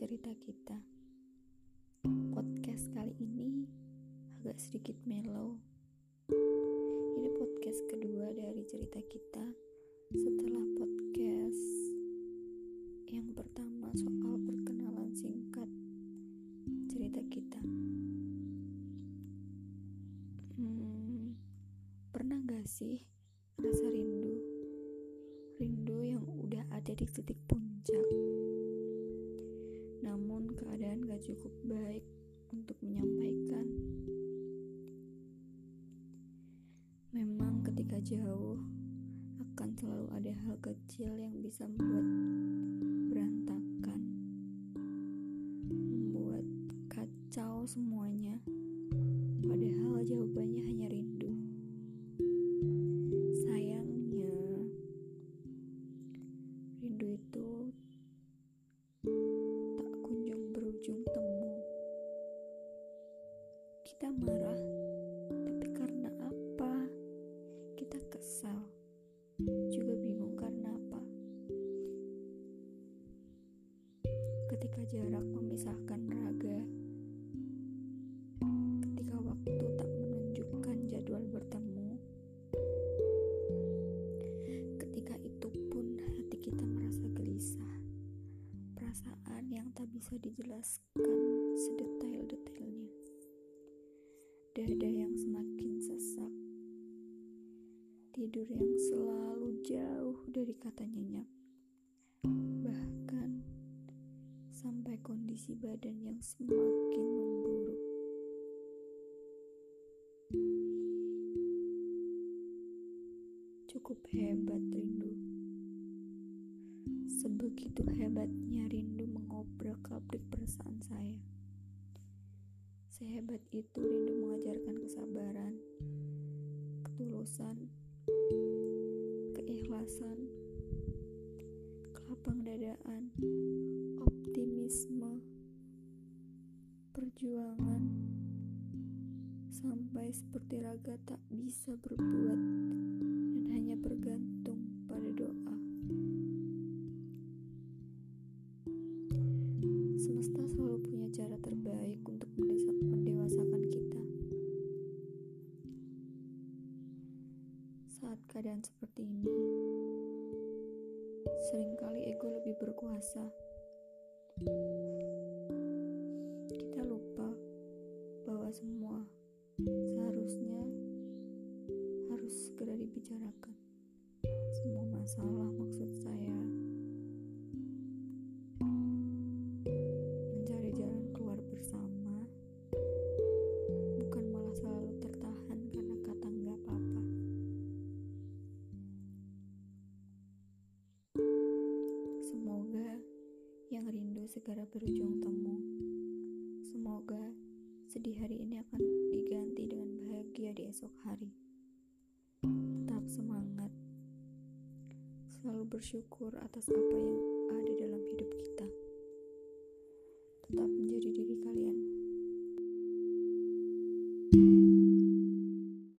cerita kita. Podcast kali ini agak sedikit mellow. Ini podcast kedua dari cerita kita setelah podcast yang pertama soal perkenalan singkat cerita kita. Hmm, pernah gak sih rasa rindu? Ada di titik puncak namun keadaan gak cukup baik untuk menyampaikan. Memang ketika jauh akan selalu ada hal kecil yang bisa membuat berantakan, membuat kacau semuanya. Padahal jawabannya hanya Kita marah, tapi karena apa? Kita kesal, juga bingung karena apa. Ketika jarak memisahkan raga, ketika waktu tak menunjukkan jadwal bertemu, ketika itu pun hati kita merasa gelisah perasaan yang tak bisa dijelaskan sedetail-detailnya. Dada yang semakin sesak, tidur yang selalu jauh dari kata nyenyak, bahkan sampai kondisi badan yang semakin memburuk. Cukup hebat rindu. Sebegitu hebatnya rindu mengobrak-abrik perasaan saya. Sehebat itu rindu mengajarkan kesabaran, ketulusan, keikhlasan, kelapang dadaan, optimisme, perjuangan, sampai seperti raga tak bisa berbuat dan hanya bergantung pada doa. Keadaan seperti ini, sering kali ego lebih berkuasa. Kita lupa bahwa semua seharusnya harus segera dibicarakan. Semua masalah segera berujung temu. Semoga sedih hari ini akan diganti dengan bahagia di esok hari. Tetap semangat. Selalu bersyukur atas apa yang ada dalam hidup kita. Tetap menjadi diri kalian